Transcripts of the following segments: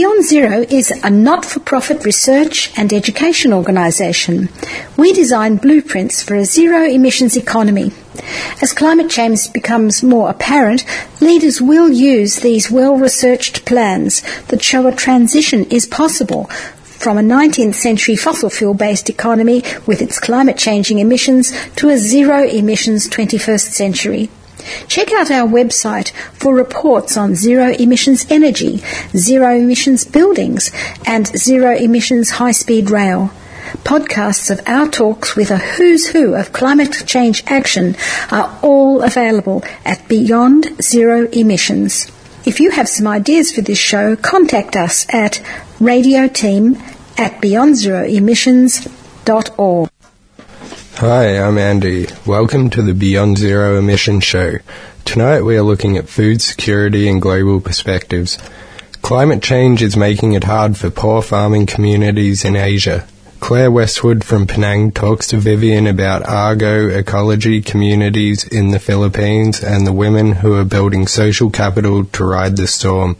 Beyond Zero is a not for profit research and education organisation. We design blueprints for a zero emissions economy. As climate change becomes more apparent, leaders will use these well researched plans that show a transition is possible from a 19th century fossil fuel based economy with its climate changing emissions to a zero emissions 21st century. Check out our website for reports on zero emissions energy, zero emissions buildings, and zero emissions high speed rail. Podcasts of our talks with a who's who of climate change action are all available at Beyond Zero Emissions. If you have some ideas for this show, contact us at radioteam at beyondzeroemissions.org. Hi, I'm Andy. Welcome to the Beyond Zero Emission Show. Tonight we are looking at food security and global perspectives. Climate change is making it hard for poor farming communities in Asia. Claire Westwood from Penang talks to Vivian about agro ecology communities in the Philippines and the women who are building social capital to ride the storm.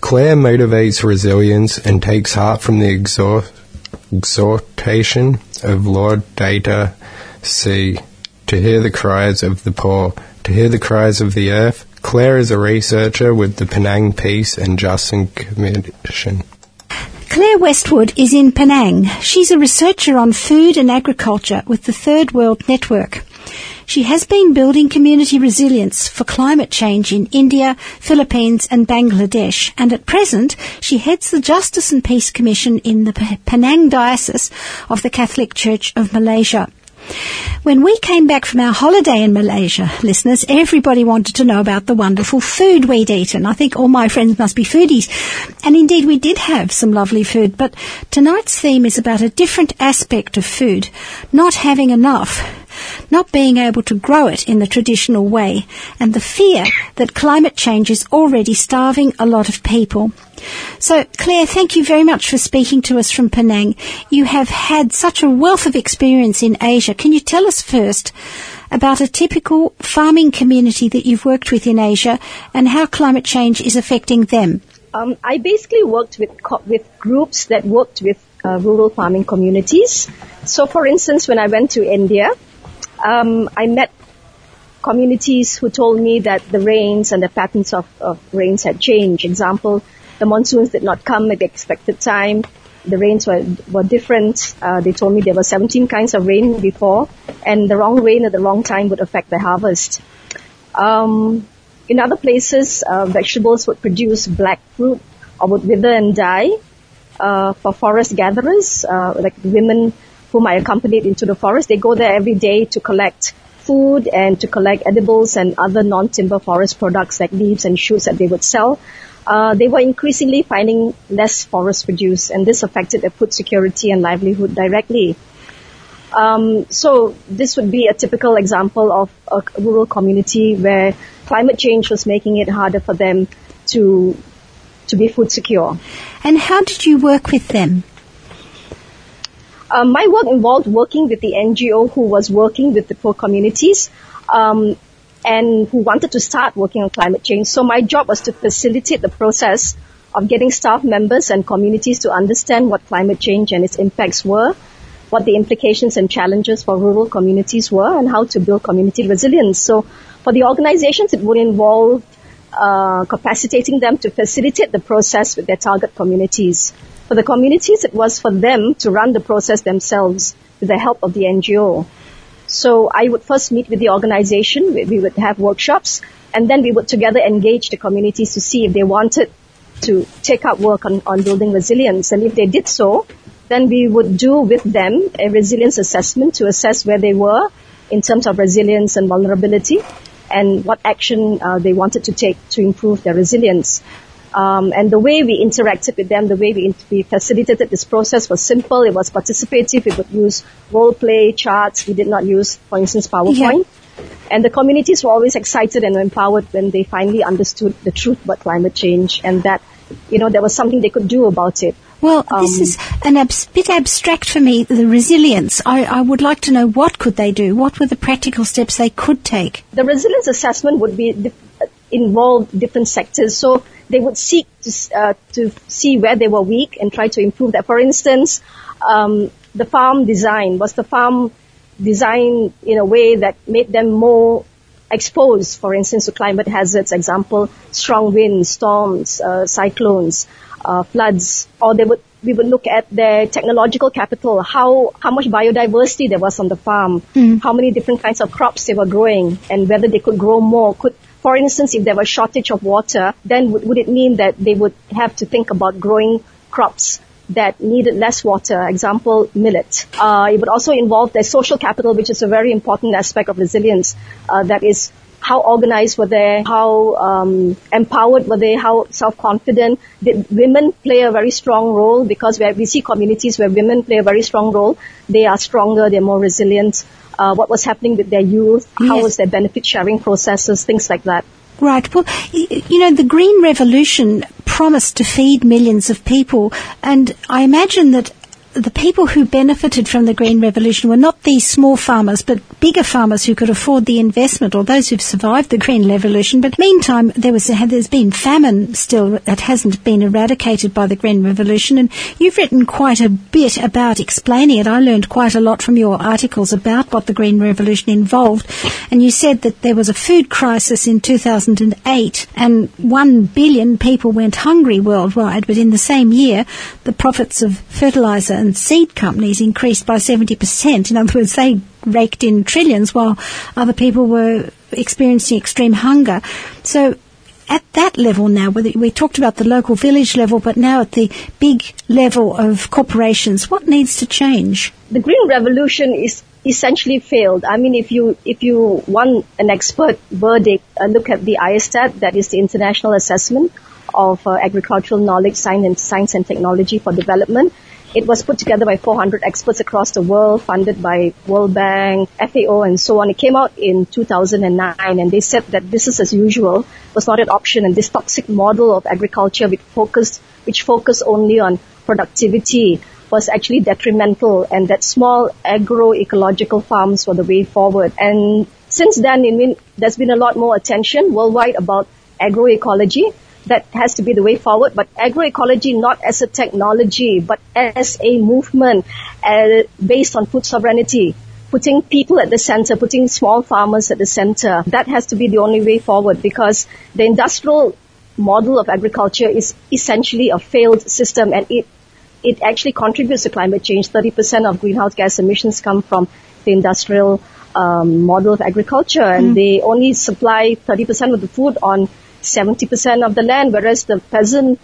Claire motivates resilience and takes heart from the exhaust exhortation of Lord Data Si, to hear the cries of the poor, to hear the cries of the earth. Claire is a researcher with the Penang Peace and Justice Commission. Claire Westwood is in Penang. She's a researcher on food and agriculture with the Third World Network. She has been building community resilience for climate change in India, Philippines and Bangladesh and at present she heads the Justice and Peace Commission in the Penang Diocese of the Catholic Church of Malaysia. When we came back from our holiday in Malaysia, listeners, everybody wanted to know about the wonderful food we'd eaten. I think all my friends must be foodies. And indeed, we did have some lovely food, but tonight's theme is about a different aspect of food, not having enough not being able to grow it in the traditional way, and the fear that climate change is already starving a lot of people. So, Claire, thank you very much for speaking to us from Penang. You have had such a wealth of experience in Asia. Can you tell us first about a typical farming community that you've worked with in Asia and how climate change is affecting them? Um, I basically worked with with groups that worked with uh, rural farming communities. So, for instance, when I went to India, um, I met communities who told me that the rains and the patterns of, of rains had changed. Example, the monsoons did not come at the expected time. The rains were, were different. Uh, they told me there were 17 kinds of rain before, and the wrong rain at the wrong time would affect the harvest. Um, in other places, uh, vegetables would produce black fruit or would wither and die. Uh, for forest gatherers, uh, like women whom I accompanied into the forest. They go there every day to collect food and to collect edibles and other non-timber forest products like leaves and shoots that they would sell. Uh, they were increasingly finding less forest produce, and this affected their food security and livelihood directly. Um, so this would be a typical example of a rural community where climate change was making it harder for them to to be food secure. And how did you work with them? Um, my work involved working with the NGO who was working with the poor communities um, and who wanted to start working on climate change. So my job was to facilitate the process of getting staff members and communities to understand what climate change and its impacts were, what the implications and challenges for rural communities were, and how to build community resilience. So for the organizations, it would involve uh, capacitating them to facilitate the process with their target communities. For the communities, it was for them to run the process themselves with the help of the NGO. So I would first meet with the organization, we would have workshops, and then we would together engage the communities to see if they wanted to take up work on, on building resilience. And if they did so, then we would do with them a resilience assessment to assess where they were in terms of resilience and vulnerability and what action uh, they wanted to take to improve their resilience. Um, and the way we interacted with them, the way we, we facilitated this process was simple. It was participative. We would use role play charts. We did not use, for instance, PowerPoint. Yeah. And the communities were always excited and empowered when they finally understood the truth about climate change and that, you know, there was something they could do about it. Well, um, this is a abs- bit abstract for me, the resilience. I, I, would like to know what could they do? What were the practical steps they could take? The resilience assessment would be dif- involve different sectors. So they would seek to, uh, to see where they were weak and try to improve that. For instance, um, the farm design was the farm designed in a way that made them more exposed, for instance, to climate hazards. Example, strong winds, storms, uh, cyclones, uh, floods. Or they would we would look at their technological capital, how how much biodiversity there was on the farm, mm. how many different kinds of crops they were growing, and whether they could grow more. Could for instance, if there was shortage of water, then would, would it mean that they would have to think about growing crops that needed less water, example, millet. Uh, it would also involve their social capital, which is a very important aspect of resilience. Uh, that is how organized were they, how um, empowered were they, how self-confident. Did women play a very strong role? Because we see communities where women play a very strong role, they are stronger, they're more resilient. Uh, what was happening with their youth? Yes. How was their benefit sharing processes? Things like that. Right. Well, you know, the Green Revolution promised to feed millions of people, and I imagine that the people who benefited from the Green Revolution were not these small farmers, but bigger farmers who could afford the investment, or those who've survived the Green Revolution. But meantime, there was there's been famine still that hasn't been eradicated by the Green Revolution, and you've written quite a bit about explaining it. I learned quite a lot from your articles about what the Green Revolution involved, and you said that there was a food crisis in 2008, and one billion people went hungry worldwide. But in the same year, the profits of fertilizer and seed companies increased by 70%. In other words, they raked in trillions while other people were experiencing extreme hunger. So at that level now, we talked about the local village level, but now at the big level of corporations, what needs to change? The green revolution is essentially failed. I mean, if you if you want an expert verdict, uh, look at the ISTAT, that is the International Assessment of uh, Agricultural Knowledge, Science and, Science and Technology for Development. It was put together by 400 experts across the world, funded by World Bank, FAO, and so on. It came out in 2009, and they said that business as usual was not an option, and this toxic model of agriculture, which focused, which focused only on productivity, was actually detrimental, and that small agroecological farms were the way forward. And since then, I mean, there's been a lot more attention worldwide about agroecology that has to be the way forward. But agroecology not as a technology, but as a movement uh, based on food sovereignty. Putting people at the center, putting small farmers at the center. That has to be the only way forward because the industrial model of agriculture is essentially a failed system and it it actually contributes to climate change. 30% of greenhouse gas emissions come from the industrial um, model of agriculture, and mm. they only supply 30% of the food on 70% of the land, whereas the peasant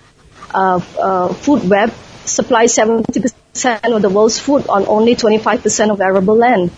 uh, uh, food web supplies 70% of the world's food on only 25% of arable land.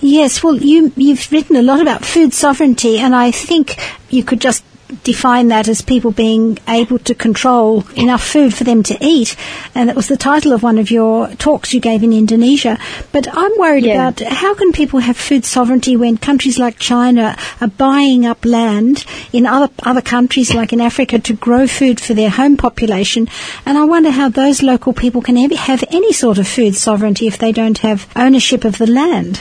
Yes, well, you, you've written a lot about food sovereignty, and I think you could just define that as people being able to control enough food for them to eat. And that was the title of one of your talks you gave in Indonesia. But I'm worried yeah. about how can people have food sovereignty when countries like China are buying up land in other, other countries like in Africa to grow food for their home population. And I wonder how those local people can have any sort of food sovereignty if they don't have ownership of the land.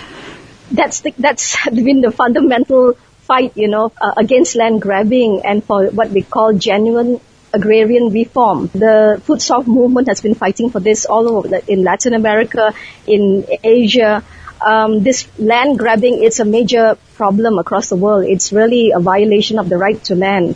That's the, that's been the fundamental fight, you know, uh, against land grabbing and for what we call genuine agrarian reform. The Food Soft movement has been fighting for this all over in Latin America, in Asia. Um, this land grabbing is a major problem across the world. It's really a violation of the right to land.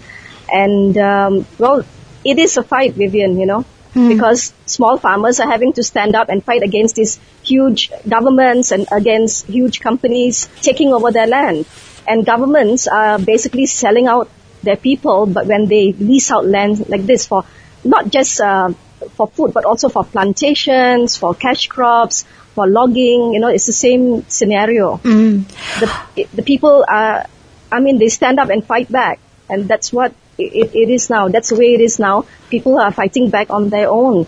And, um, well, it is a fight, Vivian, you know, mm. because small farmers are having to stand up and fight against these huge governments and against huge companies taking over their land. And governments are basically selling out their people, but when they lease out land like this for not just uh, for food, but also for plantations, for cash crops, for logging, you know, it's the same scenario. Mm. The, the people are, I mean, they stand up and fight back. And that's what it, it is now. That's the way it is now. People are fighting back on their own,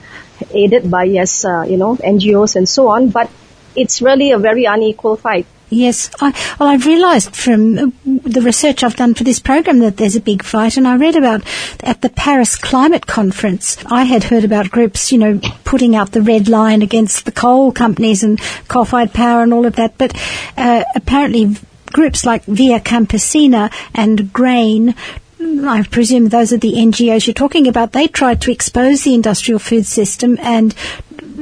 aided by, yes, uh, you know, NGOs and so on. But it's really a very unequal fight Yes, I, well, I've realised from the research I've done for this program that there's a big fight, and I read about at the Paris Climate Conference. I had heard about groups, you know, putting out the red line against the coal companies and coal-fired power and all of that, but uh, apparently groups like Via Campesina and Grain I presume those are the NGOs you're talking about. They tried to expose the industrial food system and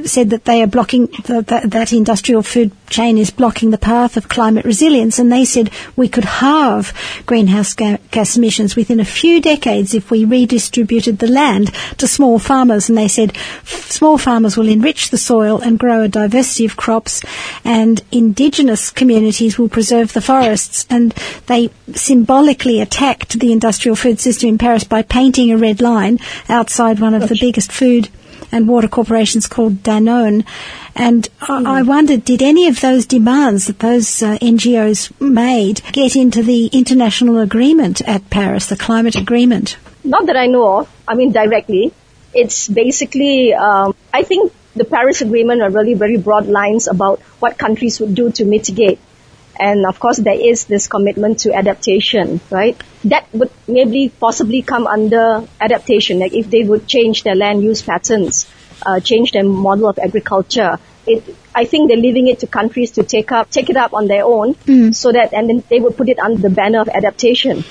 said that they are blocking the, that, that industrial food chain is blocking the path of climate resilience, and they said we could halve greenhouse ga- gas emissions within a few decades if we redistributed the land to small farmers. And they said small farmers will enrich the soil and grow a diversity of crops, and indigenous communities will preserve the forests. And they symbolically attacked the industrial food system in Paris by painting a red line outside one of the biggest food and water corporations called Danone. And mm. I, I wondered, did any of those demands that those uh, NGOs made get into the international agreement at Paris, the climate agreement? Not that I know of. I mean, directly. It's basically, um, I think the Paris Agreement are really very broad lines about what countries would do to mitigate. And of course, there is this commitment to adaptation, right? That would maybe possibly come under adaptation, like if they would change their land use patterns, uh, change their model of agriculture. It, I think they're leaving it to countries to take up, take it up on their own, mm. so that, and then they would put it under the banner of adaptation,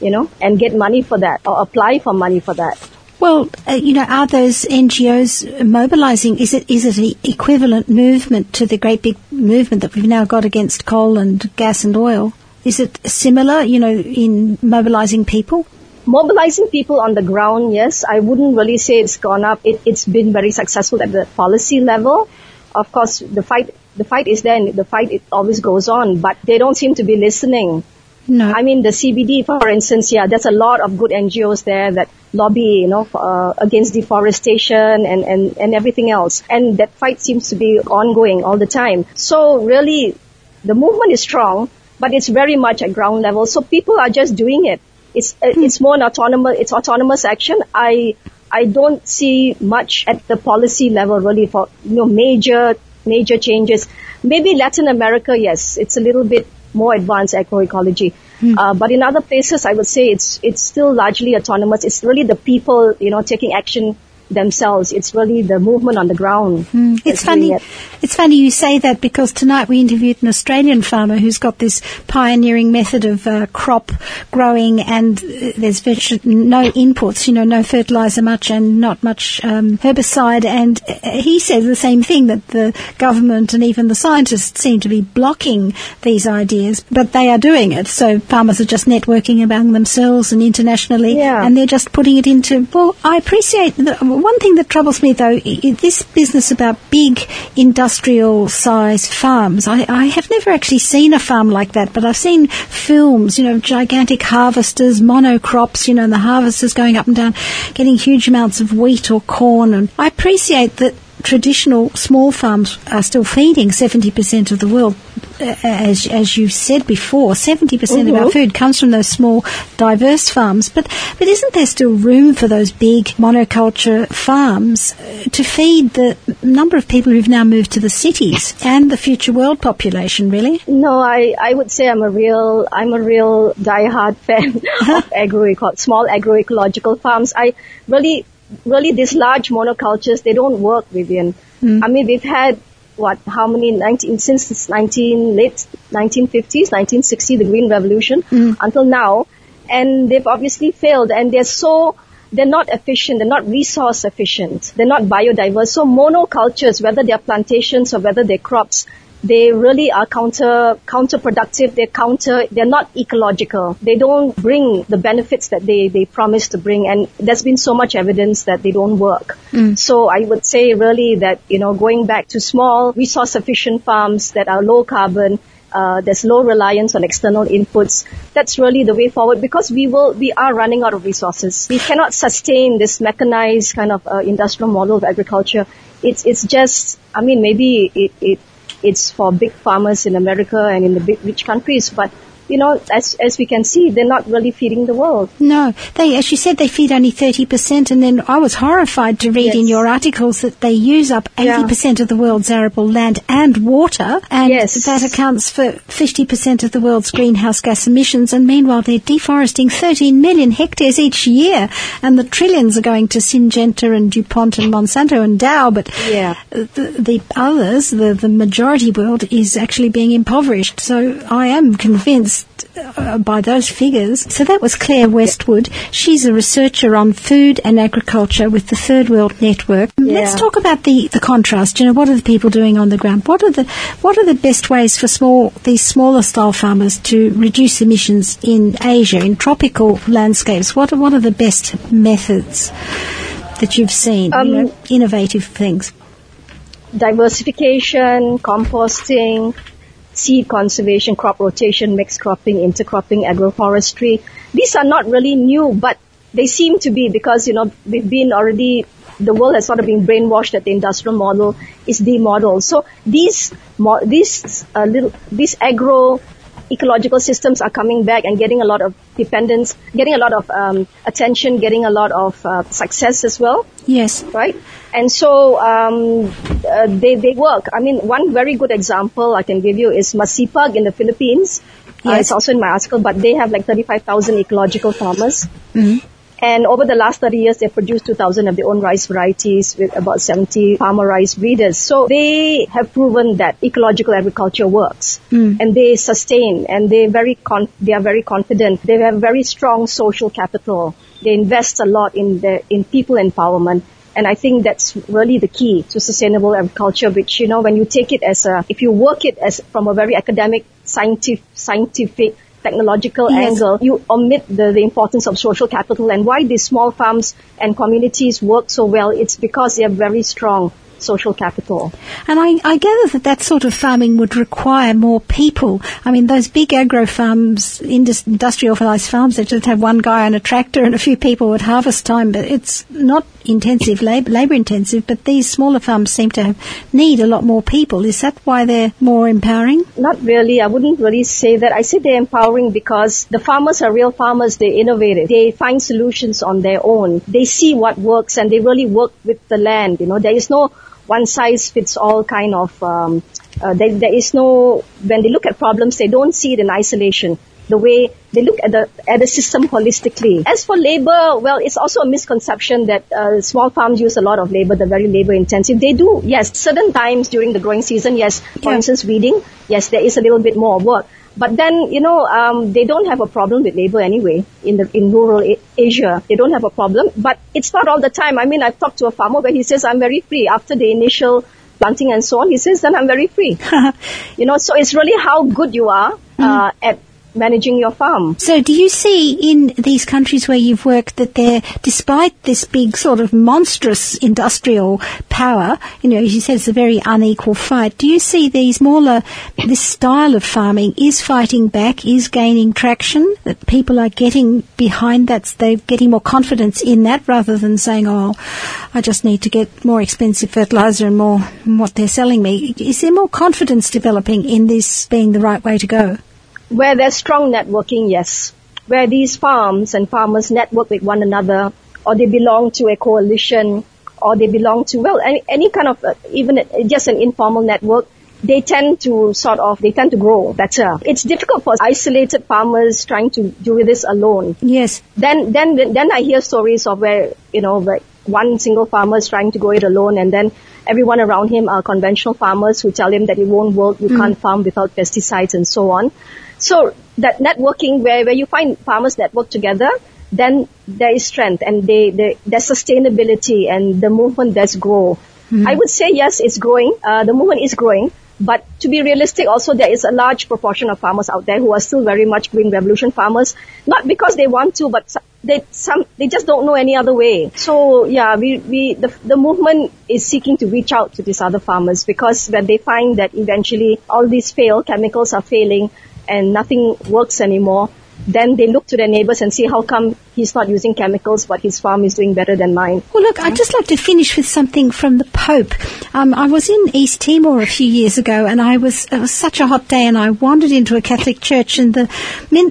you know, and get money for that or apply for money for that. Well, uh, you know, are those NGOs mobilising? Is it is it an equivalent movement to the great big movement that we've now got against coal and gas and oil? Is it similar, you know, in mobilising people? Mobilizing people on the ground, yes. I wouldn't really say it's gone up. It, it's been very successful at the policy level. Of course, the fight, the fight is there and the fight it always goes on, but they don't seem to be listening. No. I mean, the CBD, for instance, yeah, there's a lot of good NGOs there that lobby, you know, uh, against deforestation and, and, and everything else. And that fight seems to be ongoing all the time. So really, the movement is strong, but it's very much at ground level. So people are just doing it. It's, uh, hmm. it's more an autonomous, it's autonomous action. I, I don't see much at the policy level really for, you know, major, major changes. Maybe Latin America, yes, it's a little bit more advanced agroecology. Mm. Uh, but in other places, I would say it's it's still largely autonomous. It's really the people, you know, taking action themselves. It's really the movement on the ground. Mm. It's funny. It. It's funny you say that because tonight we interviewed an Australian farmer who's got this pioneering method of uh, crop growing, and uh, there's no inputs. You know, no fertilizer much and not much um, herbicide. And uh, he says the same thing that the government and even the scientists seem to be blocking these ideas, but they are doing it. So farmers are just networking among themselves and internationally, yeah. and they're just putting it into. Well, I appreciate the, one thing that troubles me though, is this business about big industrial sized farms. I, I have never actually seen a farm like that, but I've seen films, you know, gigantic harvesters, monocrops, you know, and the harvesters going up and down, getting huge amounts of wheat or corn. And I appreciate that traditional small farms are still feeding 70% of the world. Uh, as, as you said before, 70% mm-hmm. of our mm-hmm. food comes from those small, diverse farms. But, but isn't there still room for those big monoculture farms uh, to feed the number of people who've now moved to the cities and the future world population, really? No, I, I would say I'm a real, I'm a real diehard fan of agroeco- small agroecological farms. I really really these large monocultures, they don't work, Vivian. Mm. I mean, we've had what, how many, 19, since 19, late 1950s, 1960, the Green Revolution, mm. until now. And they've obviously failed and they're so, they're not efficient, they're not resource efficient, they're not biodiverse. So monocultures, whether they're plantations or whether they're crops, they really are counter counterproductive. They're counter. They're not ecological. They don't bring the benefits that they they promise to bring. And there's been so much evidence that they don't work. Mm. So I would say really that you know going back to small resource efficient farms that are low carbon. Uh, there's low reliance on external inputs. That's really the way forward because we will, we are running out of resources. We cannot sustain this mechanized kind of uh, industrial model of agriculture. It's, it's just, I mean, maybe it, it it's for big farmers in America and in the big rich countries, but you know, as, as we can see, they're not really feeding the world. No, they, as you said, they feed only 30%, and then I was horrified to read Yes. in your articles that they use up 80% of the world's arable land and water, and Yes. that accounts for 50% of the world's greenhouse gas emissions, and meanwhile they're deforesting 13 million hectares each year, and the trillions are going to Syngenta and DuPont and Monsanto and Dow, but Yeah. the, the others, the, the majority world, is actually being impoverished. So I am convinced uh, by those figures. So that was Claire Westwood. She's a researcher on food and agriculture with the Third World Network. Let's talk about the, the contrast. You know, what are the people doing on the ground? What are the what are the best ways for small these smaller style farmers to reduce emissions in Asia in tropical landscapes? What are, what are the best methods that you've seen? you Um, know, innovative things. diversification, composting, seed conservation, crop rotation, mixed cropping, intercropping, agroforestry. These are not really new, but they seem to be because, you know, we've been already, the world has sort of been brainwashed that the industrial model is the model. So these, these, uh, little, these agro ecological systems are coming back and getting a lot of dependence, getting a lot of um, attention, getting a lot of uh, success as well Yes. right? And so um, uh, they they work. I mean, one very good example I can give you is Masipag in the Philippines. Uh, it's also in my article, but they have like 35,000 ecological farmers. And over the last 30 years, they've produced 2,000 of their own rice varieties with about 70 farmer rice breeders. So they have proven that ecological agriculture works, and they sustain, and they very con- they are very confident. They have very strong social capital. They invest a lot in the in people empowerment. And I think that's really the key to sustainable agriculture, which, you know, when you take it as a, if you work it as from a very academic, scientific, scientific, technological Yes. angle, you omit the, the importance of social capital and why these small farms and communities work so well. It's because they have very strong social capital. And I, I gather that that sort of farming would require more people. I mean, those big agro farms, indus- industrialised farms, they just have one guy on a tractor and a few people at harvest time, but it's not intensive, labour, intensive, but these smaller farms seem to need a lot more people. Is that why they're more empowering? Not really. I wouldn't really say that. I say they're empowering because the farmers are real farmers. They're innovative. They find solutions on their own. They see what works and they really work with the land. You know, there is no one size fits all kind of, um, uh, there, there is no, when they look at problems, they don't see it in isolation. The way they look at the at the system holistically. As for labor, well, it's also a misconception that uh, small farms use a lot of labor. They're very labor intensive. They do, yes. Certain times during the growing season, yes. For Yeah. instance, weeding, yes, there is a little bit more work. But then, you know, um, they don't have a problem with labor anyway in the in rural A- Asia. They don't have a problem, but it's not all the time. I mean, I've talked to a farmer where he says, "I'm very free after the initial planting and so on." He says, "Then I'm very free." you know, so it's really how good you are uh, at managing your farm. So do you see in these countries where you've worked that they're, despite this big sort of monstrous industrial power, you know, as you said, it's a very unequal fight, do you see these smaller, this style of farming is fighting back, is gaining traction, that people are getting behind that, they're getting more confidence in that rather than saying, oh, I just need to get more expensive fertilizer and more what they're selling me. Is there more confidence developing in this being the right way to go? Where there's strong networking, yes. Where these farms and farmers network with one another, or they belong to a coalition, or they belong to, well, any, any kind of, uh, even uh, just an informal network, they tend to sort of, they tend to grow better. It's difficult for isolated farmers trying to do this alone. Yes. Then, then, then I hear stories of where, you know, where one single farmer is trying to go it alone and then everyone around him are conventional farmers who tell him that it won't work, you can't farm without pesticides and so on. So that networking where, where you find farmers network together, then there is strength and they, they, there's sustainability and the movement does grow. I would say yes, it's growing. Uh, the movement is growing. But to be realistic, also there is a large proportion of farmers out there who are still very much green revolution farmers, not because they want to, but they some they just don't know any other way. So yeah, we we the the movement is seeking to reach out to these other farmers because when they find that eventually all these fail, chemicals are failing, and nothing works anymore, then they look to their neighbors and see how come he's not using chemicals, but his farm is doing better than mine. Well, look, I'd just like to finish with something from the Pope. Um, I was in East Timor a few years ago, and I was it was such a hot day, and I wandered into a Catholic church, and the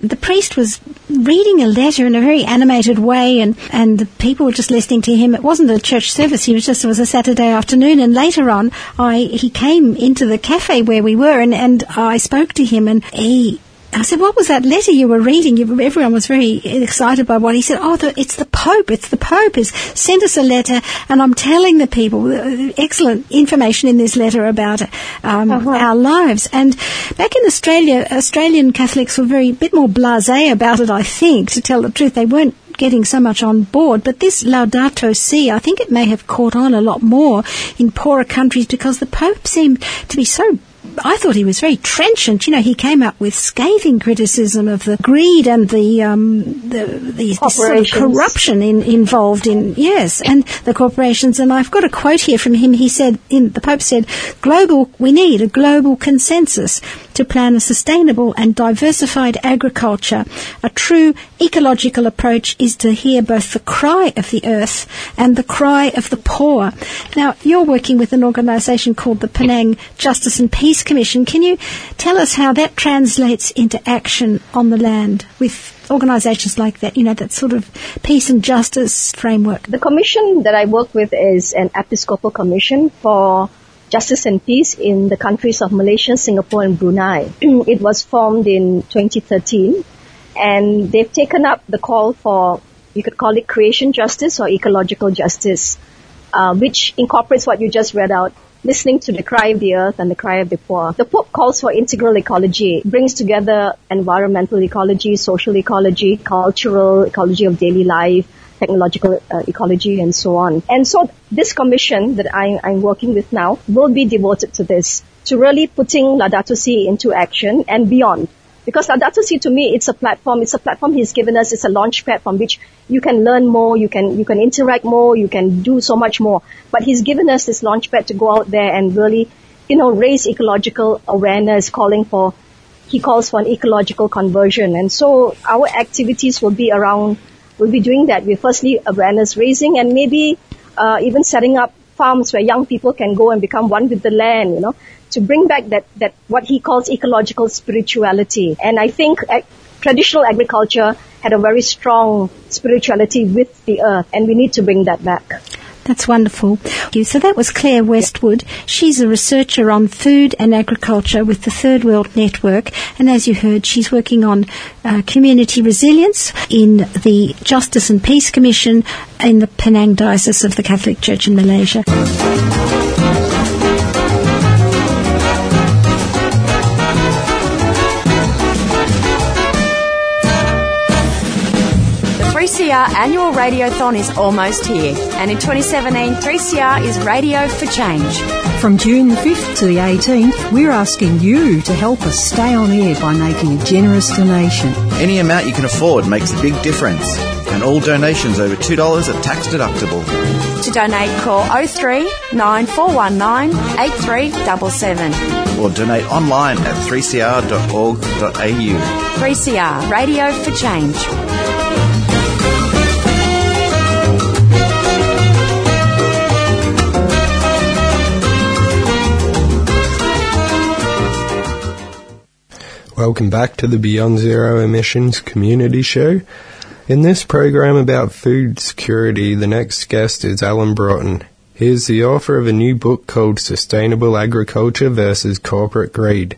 the priest was reading a letter in a very animated way, and and the people were just listening to him. It wasn't a church service; he was just it was a Saturday afternoon, and later on, I he came into the cafe where we were, and and I spoke to him, and he I said, what was that letter you were reading? You, everyone was very excited by what he said. Oh, the, it's the Pope. It's the Pope has sent us a letter, and I'm telling the people uh, excellent information in this letter about um, uh-huh. our lives. And back in Australia, Australian Catholics were very a bit more blasé about it. I think, to tell the truth, they weren't getting so much on board. But this Laudato Si, I think it may have caught on a lot more in poorer countries because the Pope seemed to be so I thought he was very trenchant. You know, he came up with scathing criticism of the greed and the um, the, the, the sort of corruption in, involved in yes, and the corporations. And I've got a quote here from him. He said, in, "The Pope said, global. We need a global consensus to plan a sustainable and diversified agriculture. A true ecological approach is to hear both the cry of the earth and the cry of the poor." Now, you're working with an organisation called the Penang Justice and Peace Commission. Can you tell us how that translates into action on the land with organisations like that, you know, that sort of peace and justice framework? The commission that I work with is an Episcopal Commission for Justice and Peace in the countries of Malaysia, Singapore and Brunei. it was formed in 2013 and they've taken up the call for, you could call it creation justice or ecological justice, uh, which incorporates what you just read out listening to the cry of the earth and the cry of the poor. The Pope calls for integral ecology, brings together environmental ecology, social ecology, cultural ecology of daily life, technological uh, ecology, and so on. And so this commission that I, I'm working with now will be devoted to this, to really putting Laudato Si into action and beyond. Because Laudato Si to me, it's a platform. It's a platform he's given us. It's a launch pad from which you can learn more, you can you can interact more, you can do so much more. But he's given us this launch pad to go out there and really, you know, raise ecological awareness, calling for he calls for an ecological conversion. And so our activities will be around, we'll be doing that. We're firstly awareness raising and maybe uh, even setting up farms where young people can go and become one with the land, you know to bring back that, that what he calls ecological spirituality. And I think ag- traditional agriculture had a very strong spirituality with the earth, and we need to bring that back. That's wonderful. Thank you. So that was Claire Westwood. She's a researcher on food and agriculture with the Third World Network. And as you heard, she's working on uh, community resilience in the Justice and Peace Commission in the Penang Diocese of the Catholic Church in Malaysia. 3CR annual radiothon is almost here, and in 2017, 3CR is Radio for Change. From June the 5th to the 18th, we're asking you to help us stay on air by making a generous donation. Any amount you can afford makes a big difference, and all donations over $2 are tax deductible. To donate, call 03 9419 8377 or donate online at 3cr.org.au. 3CR, Radio for Change. Welcome back to the Beyond Zero Emissions Community Show. In this program about food security, the next guest is Alan Broughton. He is the author of a new book called Sustainable Agriculture versus Corporate Greed.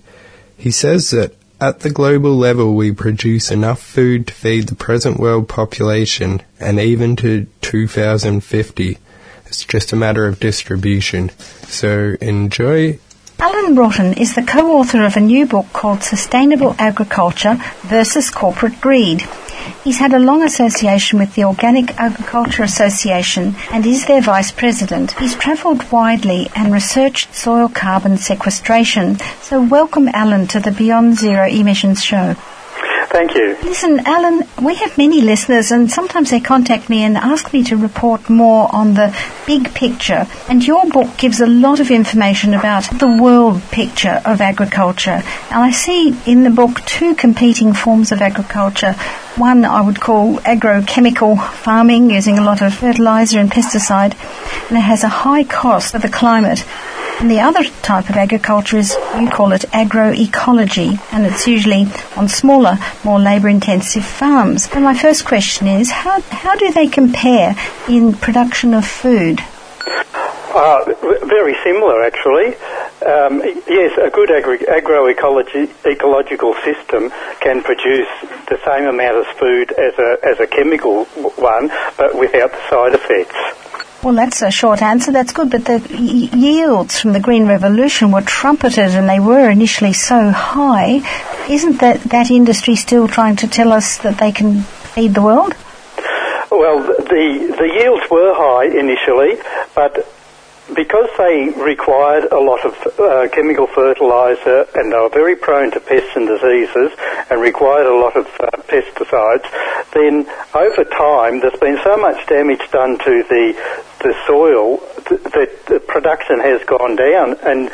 He says that at the global level, we produce enough food to feed the present world population and even to 2050. It's just a matter of distribution. So enjoy Alan Broughton is the co-author of a new book called Sustainable Agriculture versus Corporate Greed. He's had a long association with the Organic Agriculture Association and is their vice president. He's travelled widely and researched soil carbon sequestration. So welcome Alan to the Beyond Zero Emissions show. Thank you. Listen, Alan, we have many listeners, and sometimes they contact me and ask me to report more on the big picture. And your book gives a lot of information about the world picture of agriculture. And I see in the book two competing forms of agriculture. One I would call agrochemical farming, using a lot of fertilizer and pesticide, and it has a high cost for the climate. And the other type of agriculture is, you call it agroecology, and it's usually on smaller, more labour intensive farms. And my first question is, how, how do they compare in production of food? Uh, very similar, actually. Um, yes, a good agri- agroecology ecological system can produce the same amount of food as a as a chemical one, but without the side effects. Well, that's a short answer. That's good. But the yields from the Green Revolution were trumpeted and they were initially so high. Isn't that, that industry still trying to tell us that they can feed the world? Well, the, the yields were high initially, but because they required a lot of uh, chemical fertilizer and they were very prone to pests and diseases and required a lot of uh, pesticides, then over time there's been so much damage done to the the soil th- that the production has gone down. And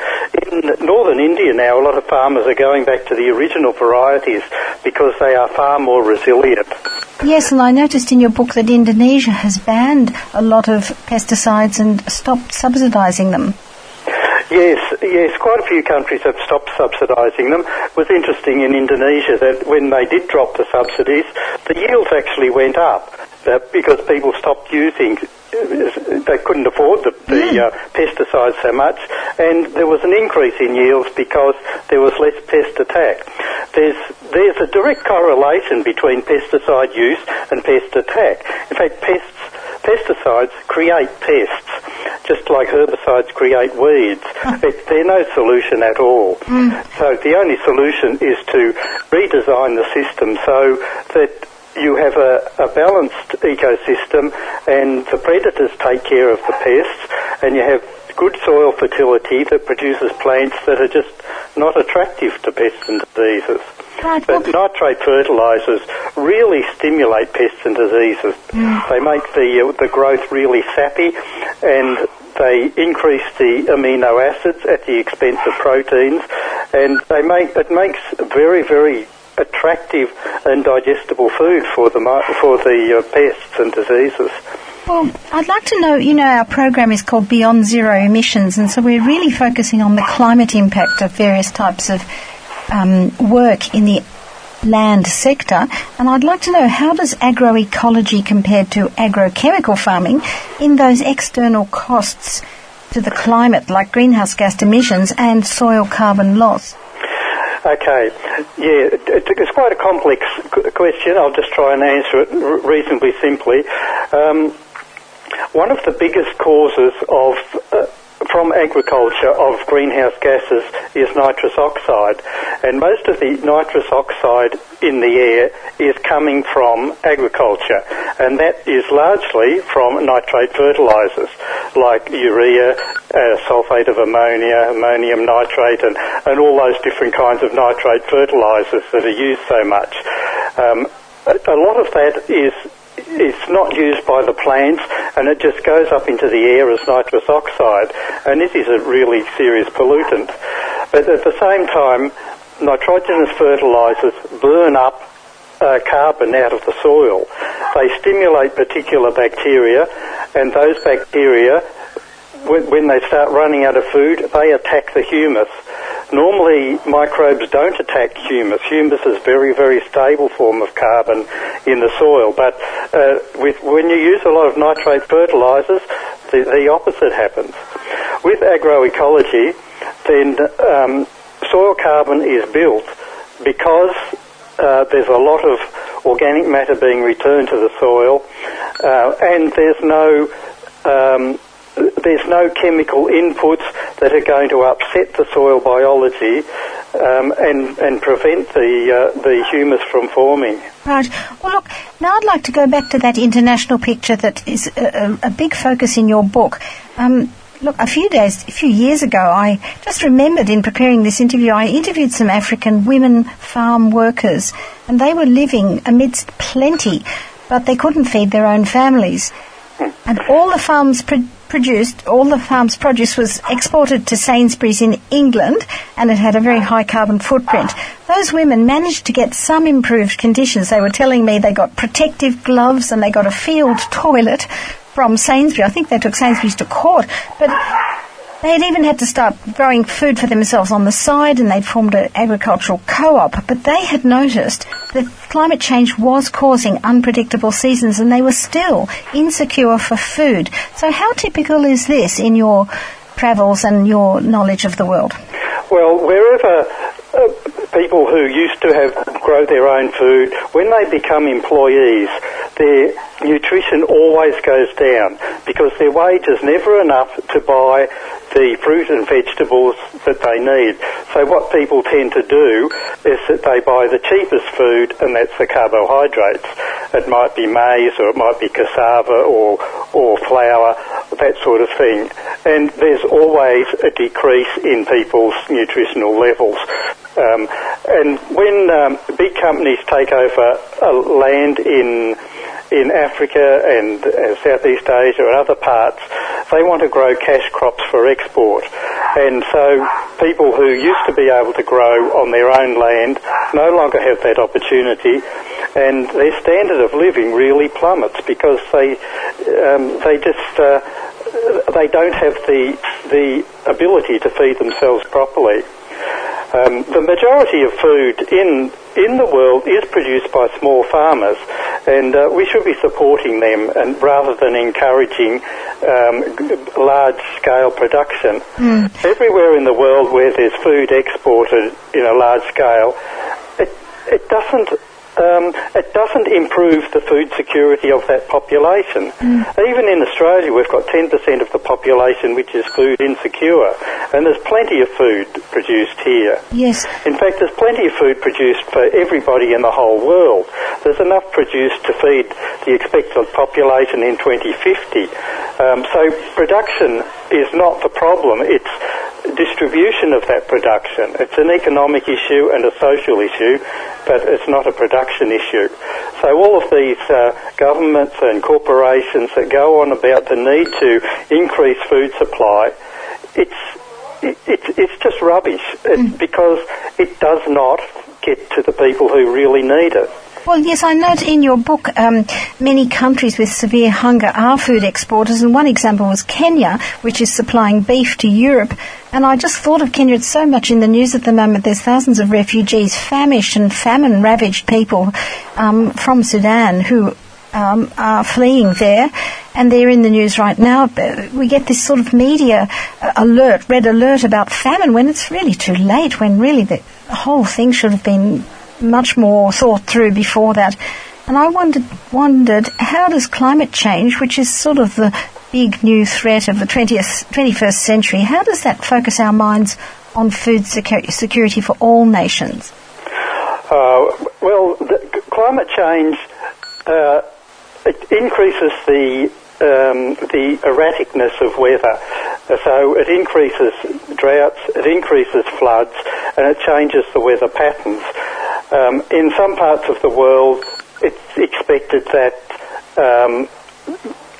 in northern India now, a lot of farmers are going back to the original varieties because they are far more resilient. Yes, and I noticed in your book that Indonesia has banned a lot of pesticides and stopped subsidising them. Yes, yes, quite a few countries have stopped subsidising them. It was interesting in Indonesia that when they did drop the subsidies, the yields actually went up uh, because people stopped using they couldn't afford the, the uh, pesticides so much, and there was an increase in yields because there was less pest attack. There's there's a direct correlation between pesticide use and pest attack. In fact, pests pesticides create pests, just like herbicides create weeds. It, they're no solution at all. So the only solution is to redesign the system so that you have a, a balanced ecosystem and the predators take care of the pests and you have good soil fertility that produces plants that are just not attractive to pests and diseases. Right, But well, nitrate fertilizers really stimulate pests and diseases. They make the uh, the growth really sappy, and they increase the amino acids at the expense of proteins, and they make it makes very very attractive and digestible food for the for the uh, pests and diseases. Well, I'd like to know, you know, our program is called Beyond Zero Emissions, and so we're really focusing on the climate impact of various types of um, work in the land sector. And I'd like to know how does agroecology compare to agrochemical farming in those external costs to the climate, like greenhouse gas emissions and soil carbon loss? Okay, yeah, it, it- it's quite a complex question. I'll just try and answer it reasonably simply. Um, one of the biggest causes of uh, from agriculture of greenhouse gases is nitrous oxide, and most of the nitrous oxide in the air is coming from agriculture, and that is largely from nitrate fertilizers like urea, uh, sulfate of ammonia, ammonium nitrate, and, and all those different kinds of nitrate fertilizers that are used so much. Um, a lot of that is it's not used by the plants and it just goes up into the air as nitrous oxide and it is a really serious pollutant. But at the same time, nitrogenous fertilizers burn up uh, carbon out of the soil. They stimulate particular bacteria and those bacteria when, when they start running out of food, they attack the humus. Normally, microbes don't attack humus. Humus is a very, very stable form of carbon in the soil. But uh, with, when you use a lot of nitrate fertilizers, the, the opposite happens. With agroecology, then um, soil carbon is built because uh, there's a lot of organic matter being returned to the soil, uh, and there's no um, there's no chemical inputs that are going to upset the soil biology um, and and prevent the uh, the humus from forming. Right. Well, look, now I'd like to go back to that international picture that is a, a, a big focus in your book. Um, Look, a few days, a few years ago, I just remembered in preparing this interview, I interviewed some African women farm workers, and they were living amidst plenty, but they couldn't feed their own families. And all the farms produced, all the farm's produce was exported to Sainsbury's in England, and it had a very high carbon footprint. Those women managed to get some improved conditions. They were telling me they got protective gloves and they got a field toilet from Sainsbury. I think they took Sainsbury's to court, but they had even had to start growing food for themselves on the side and they'd formed an agricultural co-op. But they had noticed that climate change was causing unpredictable seasons and they were still insecure for food. So how typical is this in your travels and your knowledge of the world? Well, wherever uh, people who used to have grow their own food, when they become employees, their nutrition always goes down because their wage is never enough to buy the fruit and vegetables that they need. So what people tend to do is that they buy the cheapest food and that's the carbohydrates. It might be maize or it might be cassava or, or flour, that sort of thing. And there's always a decrease in people's nutritional levels. Um, and when um, big companies take over land in in Africa and uh, Southeast Asia and other parts, they want to grow cash crops for export. And so people who used to be able to grow on their own land no longer have that opportunity and their standard of living really plummets because they, um, they just, uh, they don't have the, the ability to feed themselves properly. Um, the majority of food in in the world is produced by small farmers, and uh, we should be supporting them, and rather than encouraging um, large-scale production. Mm. Everywhere in the world where there's food exported in a large scale, it it doesn't um, it doesn't improve the food security of that population. Mm. Even in Australia, we've got 10% of the population which is food insecure, and there's plenty of food produced here. Yes. In fact, there's plenty of food produced for everybody in the whole world. There's enough produced to feed the expected population in 2050. Um, so production is not the problem. It's distribution of that production. It's an economic issue and a social issue, but it's not a production issue. So all of these uh, governments and corporations that go on about the need to increase food supply, it's it, it, it's just rubbish mm. because it does not get to the people who really need it. Well, yes, I note in your book um, many countries with severe hunger are food exporters, and one example was Kenya, which is supplying beef to Europe. And I just thought of Kenya, it's so much in the news at the moment. There's thousands of refugees, famished and famine ravaged people um, from Sudan who um, are fleeing there, and they're in the news right now. We get this sort of media uh, alert, red alert about famine when it's really too late, when really the whole thing should have been much more thought through before that. And I wondered, wondered how does climate change, which is sort of the big new threat of the 20th, 21st century, how does that focus our minds on food security for all nations? Uh, well, climate change uh, it increases the um, the erraticness of weather. So it increases droughts, it increases floods, and it changes the weather patterns. Um, in some parts of the world, it's expected that um,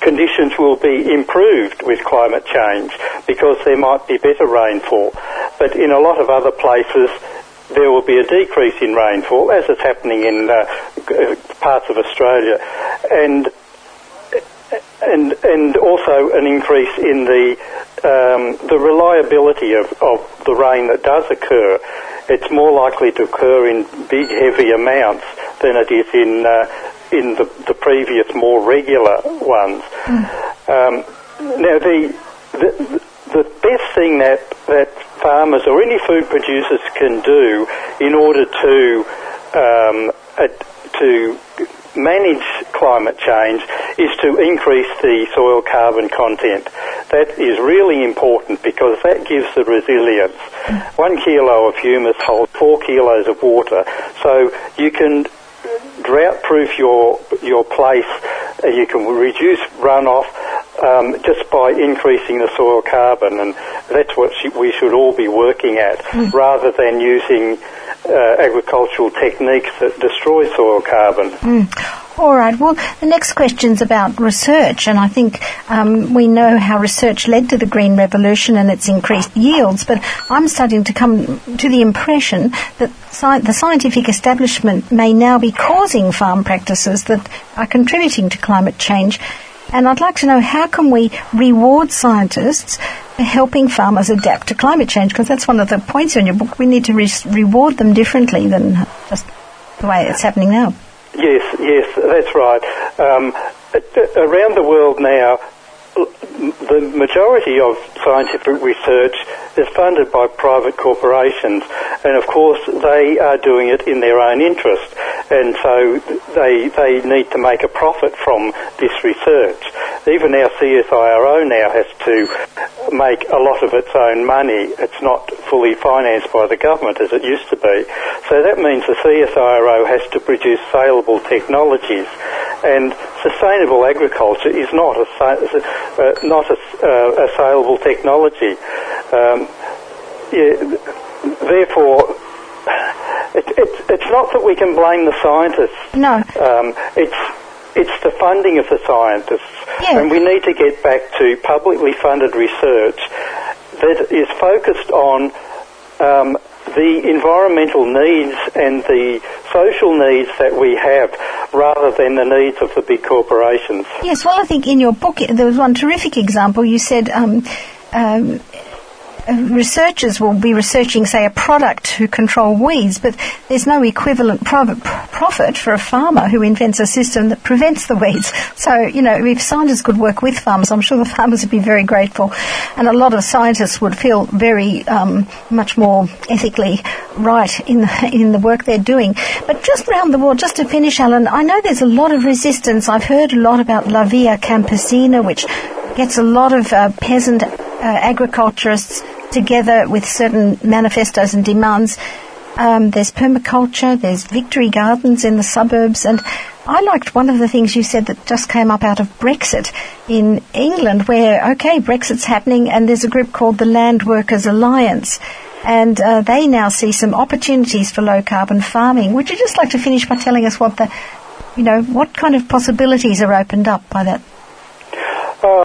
conditions will be improved with climate change because there might be better rainfall. But in a lot of other places, there will be a decrease in rainfall, as is happening in uh, parts of Australia, and and and also an increase in the um, the reliability of, of the rain that does occur it's more likely to occur in big, heavy amounts than it is in uh, in the, the previous, more regular ones. Mm. Um, now, the, the the best thing that that farmers or any food producers can do in order to um, to manage climate change is to increase the soil carbon content. That is really important because that gives the resilience. One kilo of humus holds four kilos of water, so you can drought proof your your place. You can reduce runoff um, just by increasing the soil carbon, and that's what we should all be working at, mm. rather than using uh, agricultural techniques that destroy soil carbon. Mm. All right. Well, the next question's about research, and I think um, we know how research led to the Green Revolution and its increased yields. But I'm starting to come to the impression that sci- the scientific establishment may now be causing farm practices that are contributing to climate change. And I'd like to know how can we reward scientists for helping farmers adapt to climate change? Because that's one of the points in your book. We need to re- reward them differently than just the way it's happening now. Yes, yes, that's right. Um, around the world now, the majority of scientific research is funded by private corporations, and of course they are doing it in their own interest, and so they they need to make a profit from this research. Even our CSIRO now has to make a lot of its own money. It's not fully financed by the government as it used to be. So that means the CSIRO has to produce saleable technologies, and sustainable agriculture is not a uh, not a, uh, a, saleable technology. Um, yeah, therefore, it, it, it's not that we can blame the scientists. No. Um, it's it's the funding of the scientists, yeah. and we need to get back to publicly funded research that is focused on um, the environmental needs and the social needs that we have rather than the needs of the big corporations. Yes, well, I think in your book there was one terrific example. You said um, um, researchers will be researching, say, a product to control weeds, but there's no equivalent profit for a farmer who invents a system that prevents the weeds. So, you know, if scientists could work with farmers, I'm sure the farmers would be very grateful, and a lot of scientists would feel very um, much more ethically right in the, in the work they're doing. But just around the world, just to finish, Alan, I know there's a lot of resistance. I've heard a lot about La Via Campesina, which gets a lot of uh, peasant uh, agriculturists together with certain manifestos and demands. Um, there's permaculture, there's victory gardens in the suburbs, and I liked one of the things you said that just came up out of Brexit in England, where, okay, Brexit's happening, and there's a group called the Land Workers Alliance, and uh, they now see some opportunities for low carbon farming. Would you just like to finish by telling us what the, you know, what kind of possibilities are opened up by that? Uh,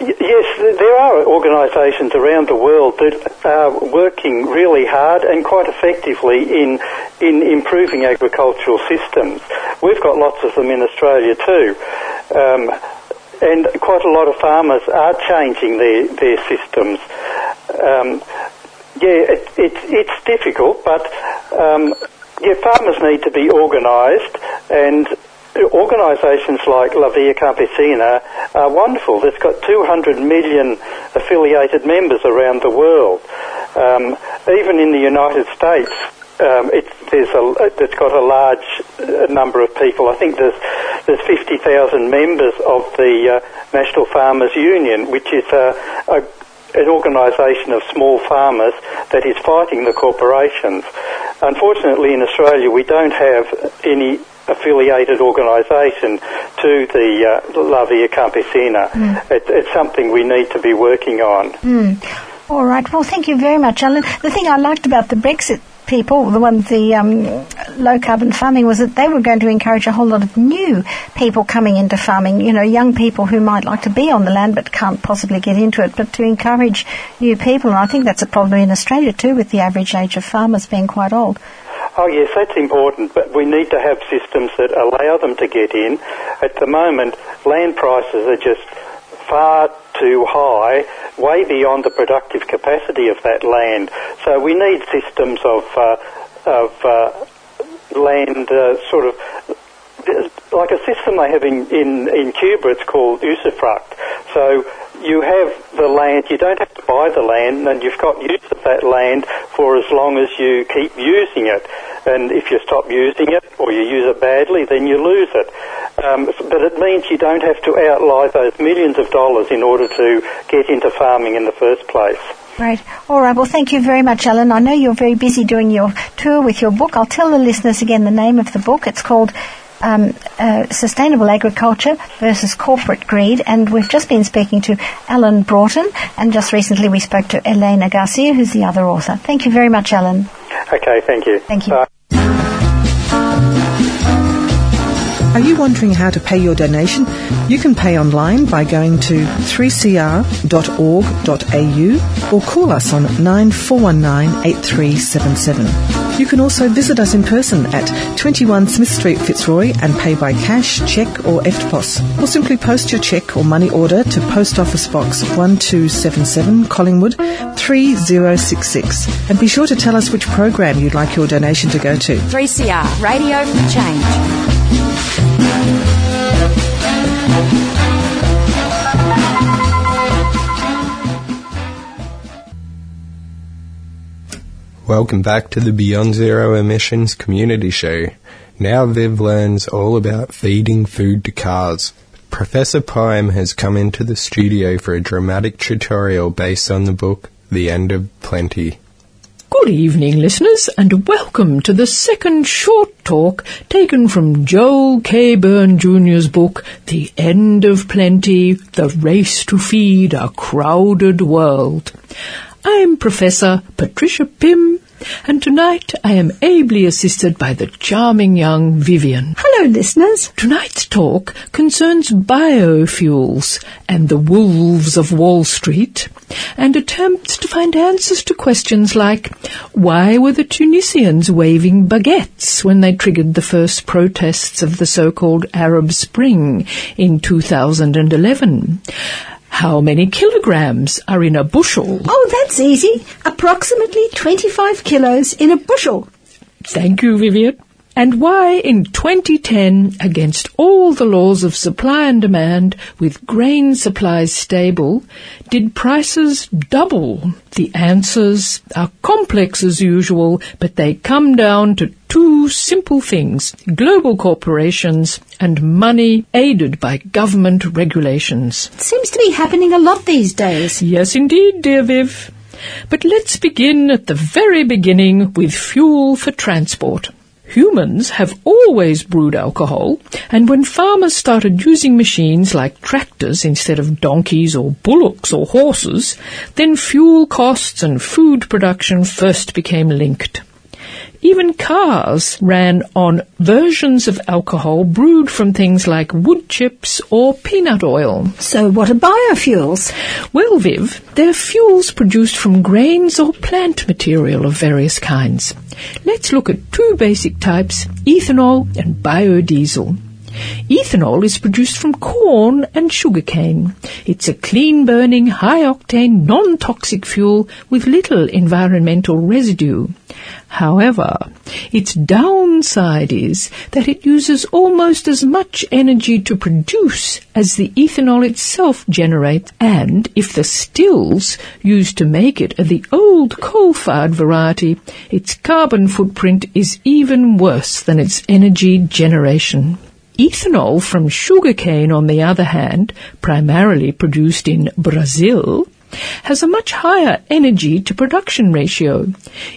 yes, there are organisations around the world that are working really hard and quite effectively in in improving agricultural systems. We've got lots of them in Australia too. Um, and quite a lot of farmers are changing their, their systems. Um, yeah, it, it, it's difficult, but um, yeah, farmers need to be organised and organisations like La Via Campesina are wonderful. It's got 200 million affiliated members around the world. Um, even in the United States, um, it, there's a, it's got a large uh, number of people. I think there's there's 50,000 members of the uh, National Farmers Union, which is a, a an organisation of small farmers that is fighting the corporations. Unfortunately, in Australia, we don't have any affiliated organisation to the uh, La Via Campesina. Mm. It, it's something we need to be working on. Mm. All right. Well, thank you very much, Alan. The thing I liked about the Brexit people, the one the um, low carbon farming, was that they were going to encourage a whole lot of new people coming into farming. You know, young people who might like to be on the land but can't possibly get into it, but to encourage new people. And I think that's a problem in Australia too, with the average age of farmers being quite old. Oh yes, that's important, but we need to have systems that allow them to get in. At the moment, land prices are just far too high, way beyond the productive capacity of that land. So we need systems of uh, of uh, land uh, sort of like a system they have in, in, in Cuba, it's called usufruct. So you have the land, you don't have to buy the land, and you've got use of that land for as long as you keep using it. And if you stop using it or you use it badly, then you lose it. Um, but it means you don't have to outlay those millions of dollars in order to get into farming in the first place. Right. All right. Well, thank you very much, Alan. I know you're very busy doing your tour with your book. I'll tell the listeners again the name of the book. It's called um, uh, sustainable agriculture versus corporate greed. And we've just been speaking to Alan Broughton, and just recently we spoke to Elena Garcia, who's the other author. Thank you very much, Alan. Okay, thank you. Thank you. Bye. Are you wondering how to pay your donation? You can pay online by going to 3cr.org.au or call us on 9419 8377. You can also visit us in person at 21 Smith Street, Fitzroy and pay by cash, cheque or EFTPOS. Or simply post your cheque or money order to Post Office Box 1277 Collingwood 3066. And be sure to tell us which program you'd like your donation to go to. 3CR, Radio for Change. Welcome back to the Beyond Zero Emissions Community Show. Now Viv learns all about feeding food to cars. Professor Pym has come into the studio for a dramatic tutorial based on the book The End of Plenty. Good evening, listeners, and welcome to the second short talk taken from Joel K. Bourne Jr.'s book, The End of Plenty The Race to Feed a Crowded World. I'm Professor Patricia Pym, and tonight I am ably assisted by the charming young Vivian. Hello, listeners. Tonight's talk concerns biofuels and the wolves of Wall Street and attempts to find answers to questions like why were the Tunisians waving baguettes when they triggered the first protests of the so-called Arab Spring in 2011? How many kilograms are in a bushel? Oh, that's easy. Approximately 25 kilos in a bushel. Thank you, Vivian. And why in 2010, against all the laws of supply and demand, with grain supplies stable, did prices double? The answers are complex as usual, but they come down to two simple things global corporations and money aided by government regulations. It seems to be happening a lot these days. Yes, indeed, dear Viv. But let's begin at the very beginning with fuel for transport. Humans have always brewed alcohol, and when farmers started using machines like tractors instead of donkeys or bullocks or horses, then fuel costs and food production first became linked. Even cars ran on versions of alcohol brewed from things like wood chips or peanut oil. So what are biofuels? Well, Viv, they're fuels produced from grains or plant material of various kinds. Let's look at two basic types, ethanol and biodiesel. Ethanol is produced from corn and sugarcane. It's a clean burning, high octane, non toxic fuel with little environmental residue. However, its downside is that it uses almost as much energy to produce as the ethanol itself generates, and if the stills used to make it are the old coal-fired variety, its carbon footprint is even worse than its energy generation. Ethanol from sugarcane, on the other hand, primarily produced in Brazil, has a much higher energy to production ratio.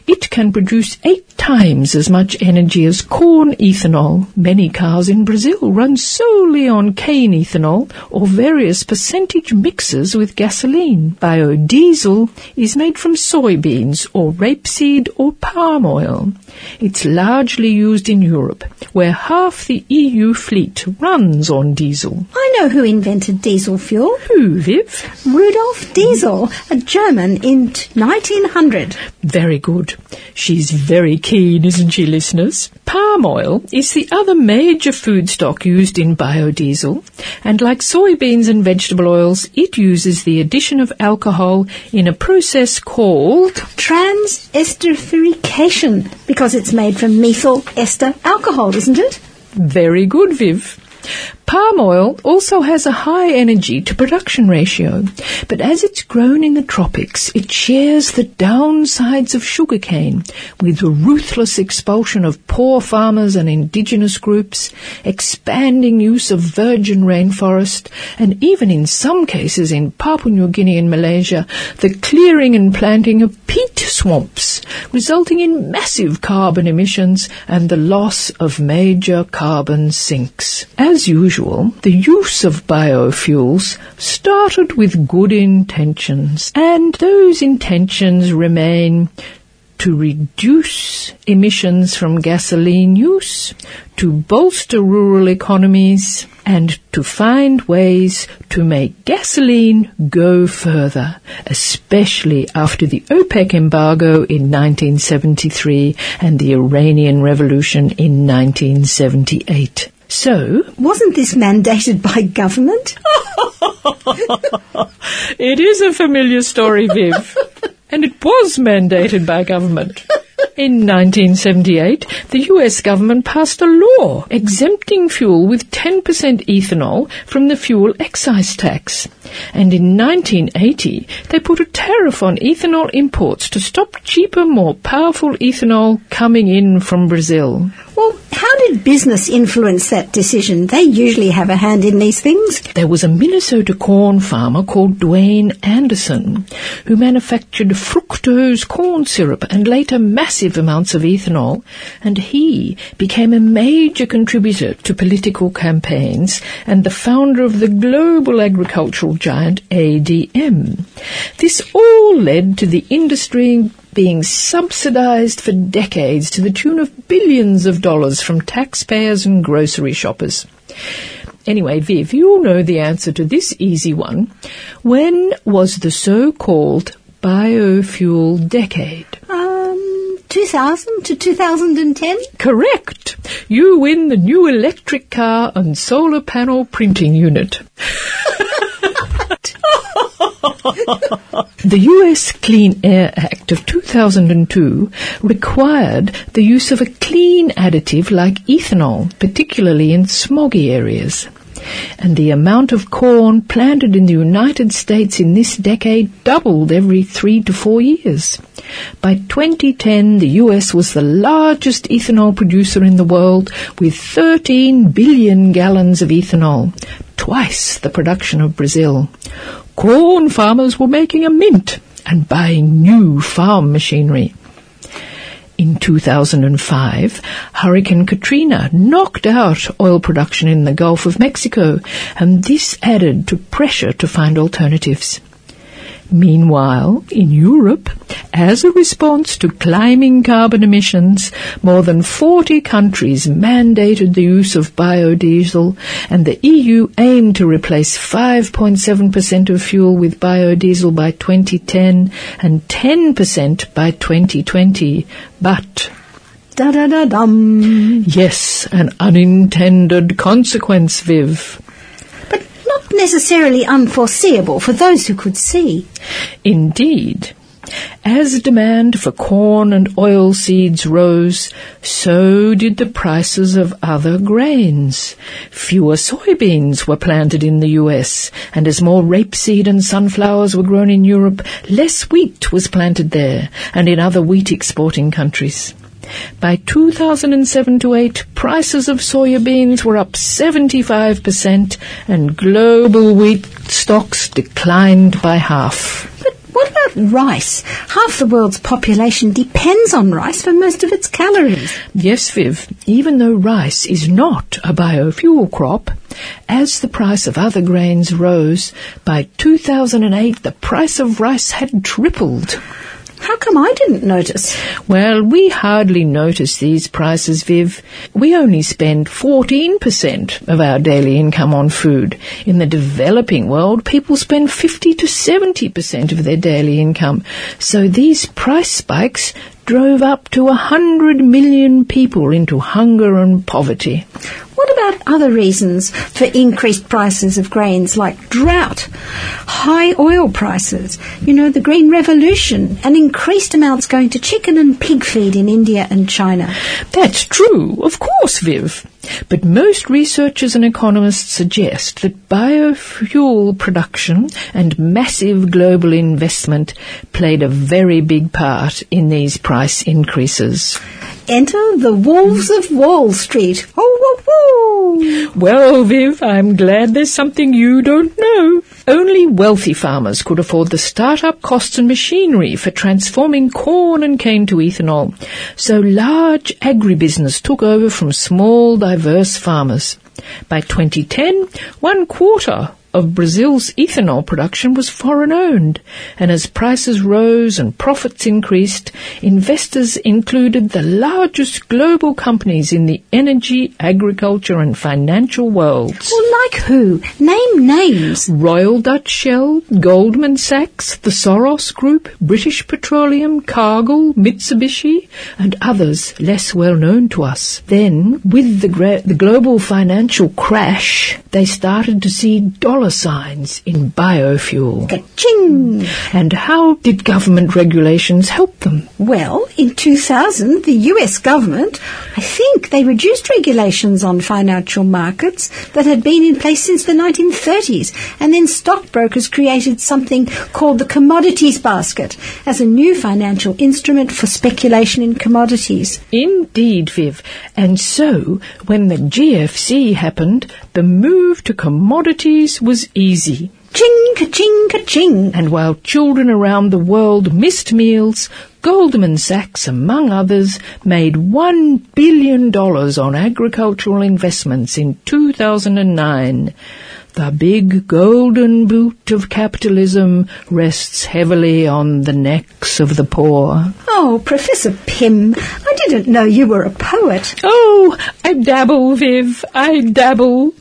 It can produce eight times as much energy as corn ethanol. Many cars in Brazil run solely on cane ethanol or various percentage mixes with gasoline. Biodiesel is made from soybeans or rapeseed or palm oil. It's largely used in Europe, where half the EU fleet runs on diesel. I know who invented diesel fuel. Who, Viv? Rudolf Diesel, a German in 1900. Very good. She's very keen, isn't she, listeners? Palm oil is the other major food stock used in biodiesel, and like soybeans and vegetable oils, it uses the addition of alcohol in a process called Transesterification, because it's made from methyl ester alcohol, isn't it? Very good, Viv. Palm oil also has a high energy to production ratio, but as it's grown in the tropics, it shares the downsides of sugarcane with the ruthless expulsion of poor farmers and indigenous groups, expanding use of virgin rainforest, and even in some cases in Papua New Guinea and Malaysia, the clearing and planting of peat swamps, resulting in massive carbon emissions and the loss of major carbon sinks. As usual, the use of biofuels started with good intentions, and those intentions remain to reduce emissions from gasoline use, to bolster rural economies, and to find ways to make gasoline go further, especially after the OPEC embargo in 1973 and the Iranian Revolution in 1978. So, wasn't this mandated by government? it is a familiar story, Viv. and it was mandated by government. In 1978, the US government passed a law exempting fuel with 10% ethanol from the fuel excise tax. And in 1980, they put a tariff on ethanol imports to stop cheaper, more powerful ethanol coming in from Brazil. Well, how did business influence that decision? They usually have a hand in these things. There was a Minnesota corn farmer called Dwayne Andreas who manufactured fructose corn syrup and later massive amounts of ethanol, and he became a major contributor to political campaigns and the founder of the global agricultural giant ADM. This all led to the industry being subsidized for decades to the tune of billions of dollars from taxpayers and grocery shoppers. Anyway, Viv, you'll know the answer to this easy one. When was the so-called biofuel decade? Um, 2000 to 2010? Correct. You win the new electric car and solar panel printing unit. the US Clean Air Act of 2002 required the use of a clean additive like ethanol, particularly in smoggy areas. And the amount of corn planted in the United States in this decade doubled every three to four years. By 2010, the US was the largest ethanol producer in the world with 13 billion gallons of ethanol, twice the production of Brazil. Corn farmers were making a mint and buying new farm machinery. In 2005, Hurricane Katrina knocked out oil production in the Gulf of Mexico, and this added to pressure to find alternatives. Meanwhile, in Europe, as a response to climbing carbon emissions, more than 40 countries mandated the use of biodiesel, and the EU aimed to replace 5.7% of fuel with biodiesel by 2010 and 10% by 2020. But Da da da dum. Yes, an unintended consequence, Viv. Necessarily unforeseeable for those who could see. Indeed. As demand for corn and oil seeds rose, so did the prices of other grains. Fewer soybeans were planted in the US, and as more rapeseed and sunflowers were grown in Europe, less wheat was planted there and in other wheat exporting countries. By 2007 to 8, prices of soya beans were up 75% and global wheat stocks declined by half. But what about rice? Half the world's population depends on rice for most of its calories. Yes, Viv, even though rice is not a biofuel crop, as the price of other grains rose, by 2008 the price of rice had tripled. How come I didn't notice? Well, we hardly notice these prices, Viv. We only spend 14% of our daily income on food. In the developing world, people spend 50 to 70% of their daily income. So these price spikes drove up to 100 million people into hunger and poverty. What about other reasons for increased prices of grains like drought, high oil prices, you know, the Green Revolution, and increased amounts going to chicken and pig feed in India and China? That's true, of course, Viv. But most researchers and economists suggest that biofuel production and massive global investment played a very big part in these price increases. Enter the wolves of Wall Street. Well, Viv, I'm glad there's something you don't know. Only wealthy farmers could afford the start-up costs and machinery for transforming corn and cane to ethanol. So large agribusiness took over from small, diverse farmers. By 2010, one quarter of Brazil's ethanol production was foreign owned, and as prices rose and profits increased, investors included the largest global companies in the energy, agriculture, and financial worlds. Well, like who? Name names. Royal Dutch Shell, Goldman Sachs, the Soros Group, British Petroleum, Cargill, Mitsubishi, and others less well known to us. Then, with the, gra- the global financial crash, they started to see dollar signs in biofuel. Ka-ching! And how did government regulations help them? Well, in 2000, the US government, I think they reduced regulations on financial markets that had been in place since the 1930s, and then stockbrokers created something called the commodities basket as a new financial instrument for speculation in commodities. Indeed, Viv. And so, when the GFC happened, the move to commodities was easy. Ching, ka-ching, ka-ching. And while children around the world missed meals, Goldman Sachs, among others, made $1 billion on agricultural investments in 2009. The big golden boot of capitalism rests heavily on the necks of the poor. Oh, Professor Pym, I didn't know you were a poet. Oh, I dabble, Viv, I dabble.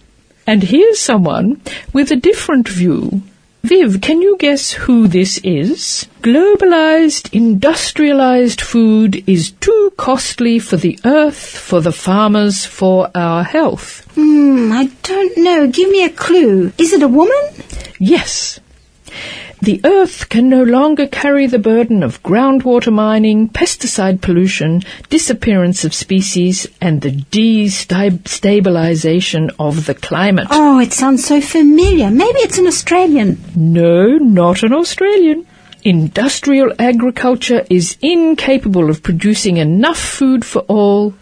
And here's someone with a different view. Viv, can you guess who this is? Globalized, industrialized food is too costly for the earth, for the farmers, for our health. Hmm, I don't know. Give me a clue. Is it a woman? Yes. The earth can no longer carry the burden of groundwater mining, pesticide pollution, disappearance of species, and the destabilization of the climate. Oh, it sounds so familiar. Maybe it's an Australian. No, not an Australian. Industrial agriculture is incapable of producing enough food for all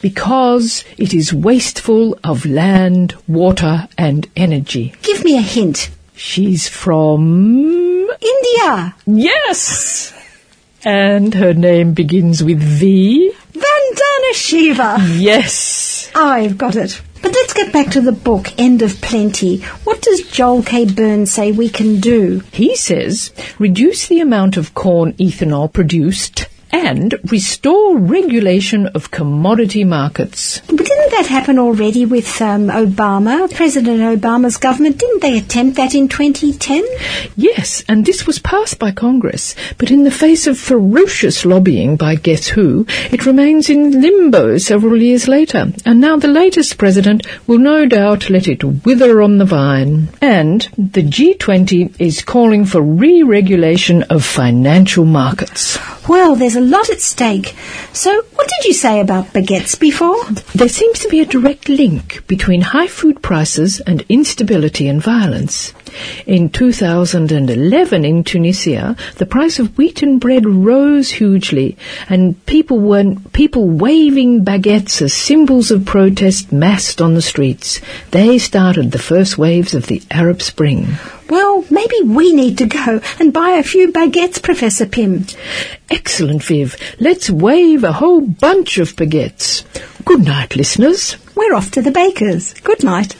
because it is wasteful of land, water, and energy. Give me a hint. She's from India. Yes! And her name begins with V. Vandana Shiva. Yes. I've got it. But let's get back to the book, End of Plenty. What does Joel K. Burns say we can do? He says reduce the amount of corn ethanol produced and restore regulation of commodity markets. But didn't that happen already with um, Obama, President Obama's government? Didn't they attempt that in 2010? Yes, and this was passed by Congress, but in the face of ferocious lobbying by guess who, it remains in limbo several years later, and now the latest president will no doubt let it wither on the vine. And the G20 is calling for re-regulation of financial markets. Well, there's a lot at stake. So, what did you say about baguettes before? There seems to be a direct link between high food prices and instability and violence. In 2011 in Tunisia, the price of wheat and bread rose hugely, and people were people waving baguettes as symbols of protest massed on the streets. They started the first waves of the Arab Spring. Well, maybe we need to go and buy a few baguettes, Professor Pym. Excellent, Viv. Let's wave a whole bunch of baguettes. Good night, listeners. We're off to the baker's. Good night.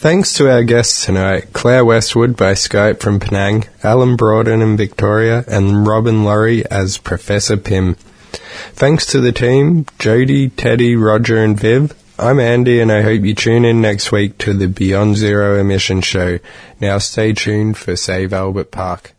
Thanks to our guests tonight, Claire Westwood by Skype from Penang, Alan Broughton in Victoria, and Robin Laurie as Professor Pym. Thanks to the team, Jody, Teddy, Roger, and Viv. I'm Andy, and I hope you tune in next week to the Beyond Zero Emission Show. Now stay tuned for Save Albert Park.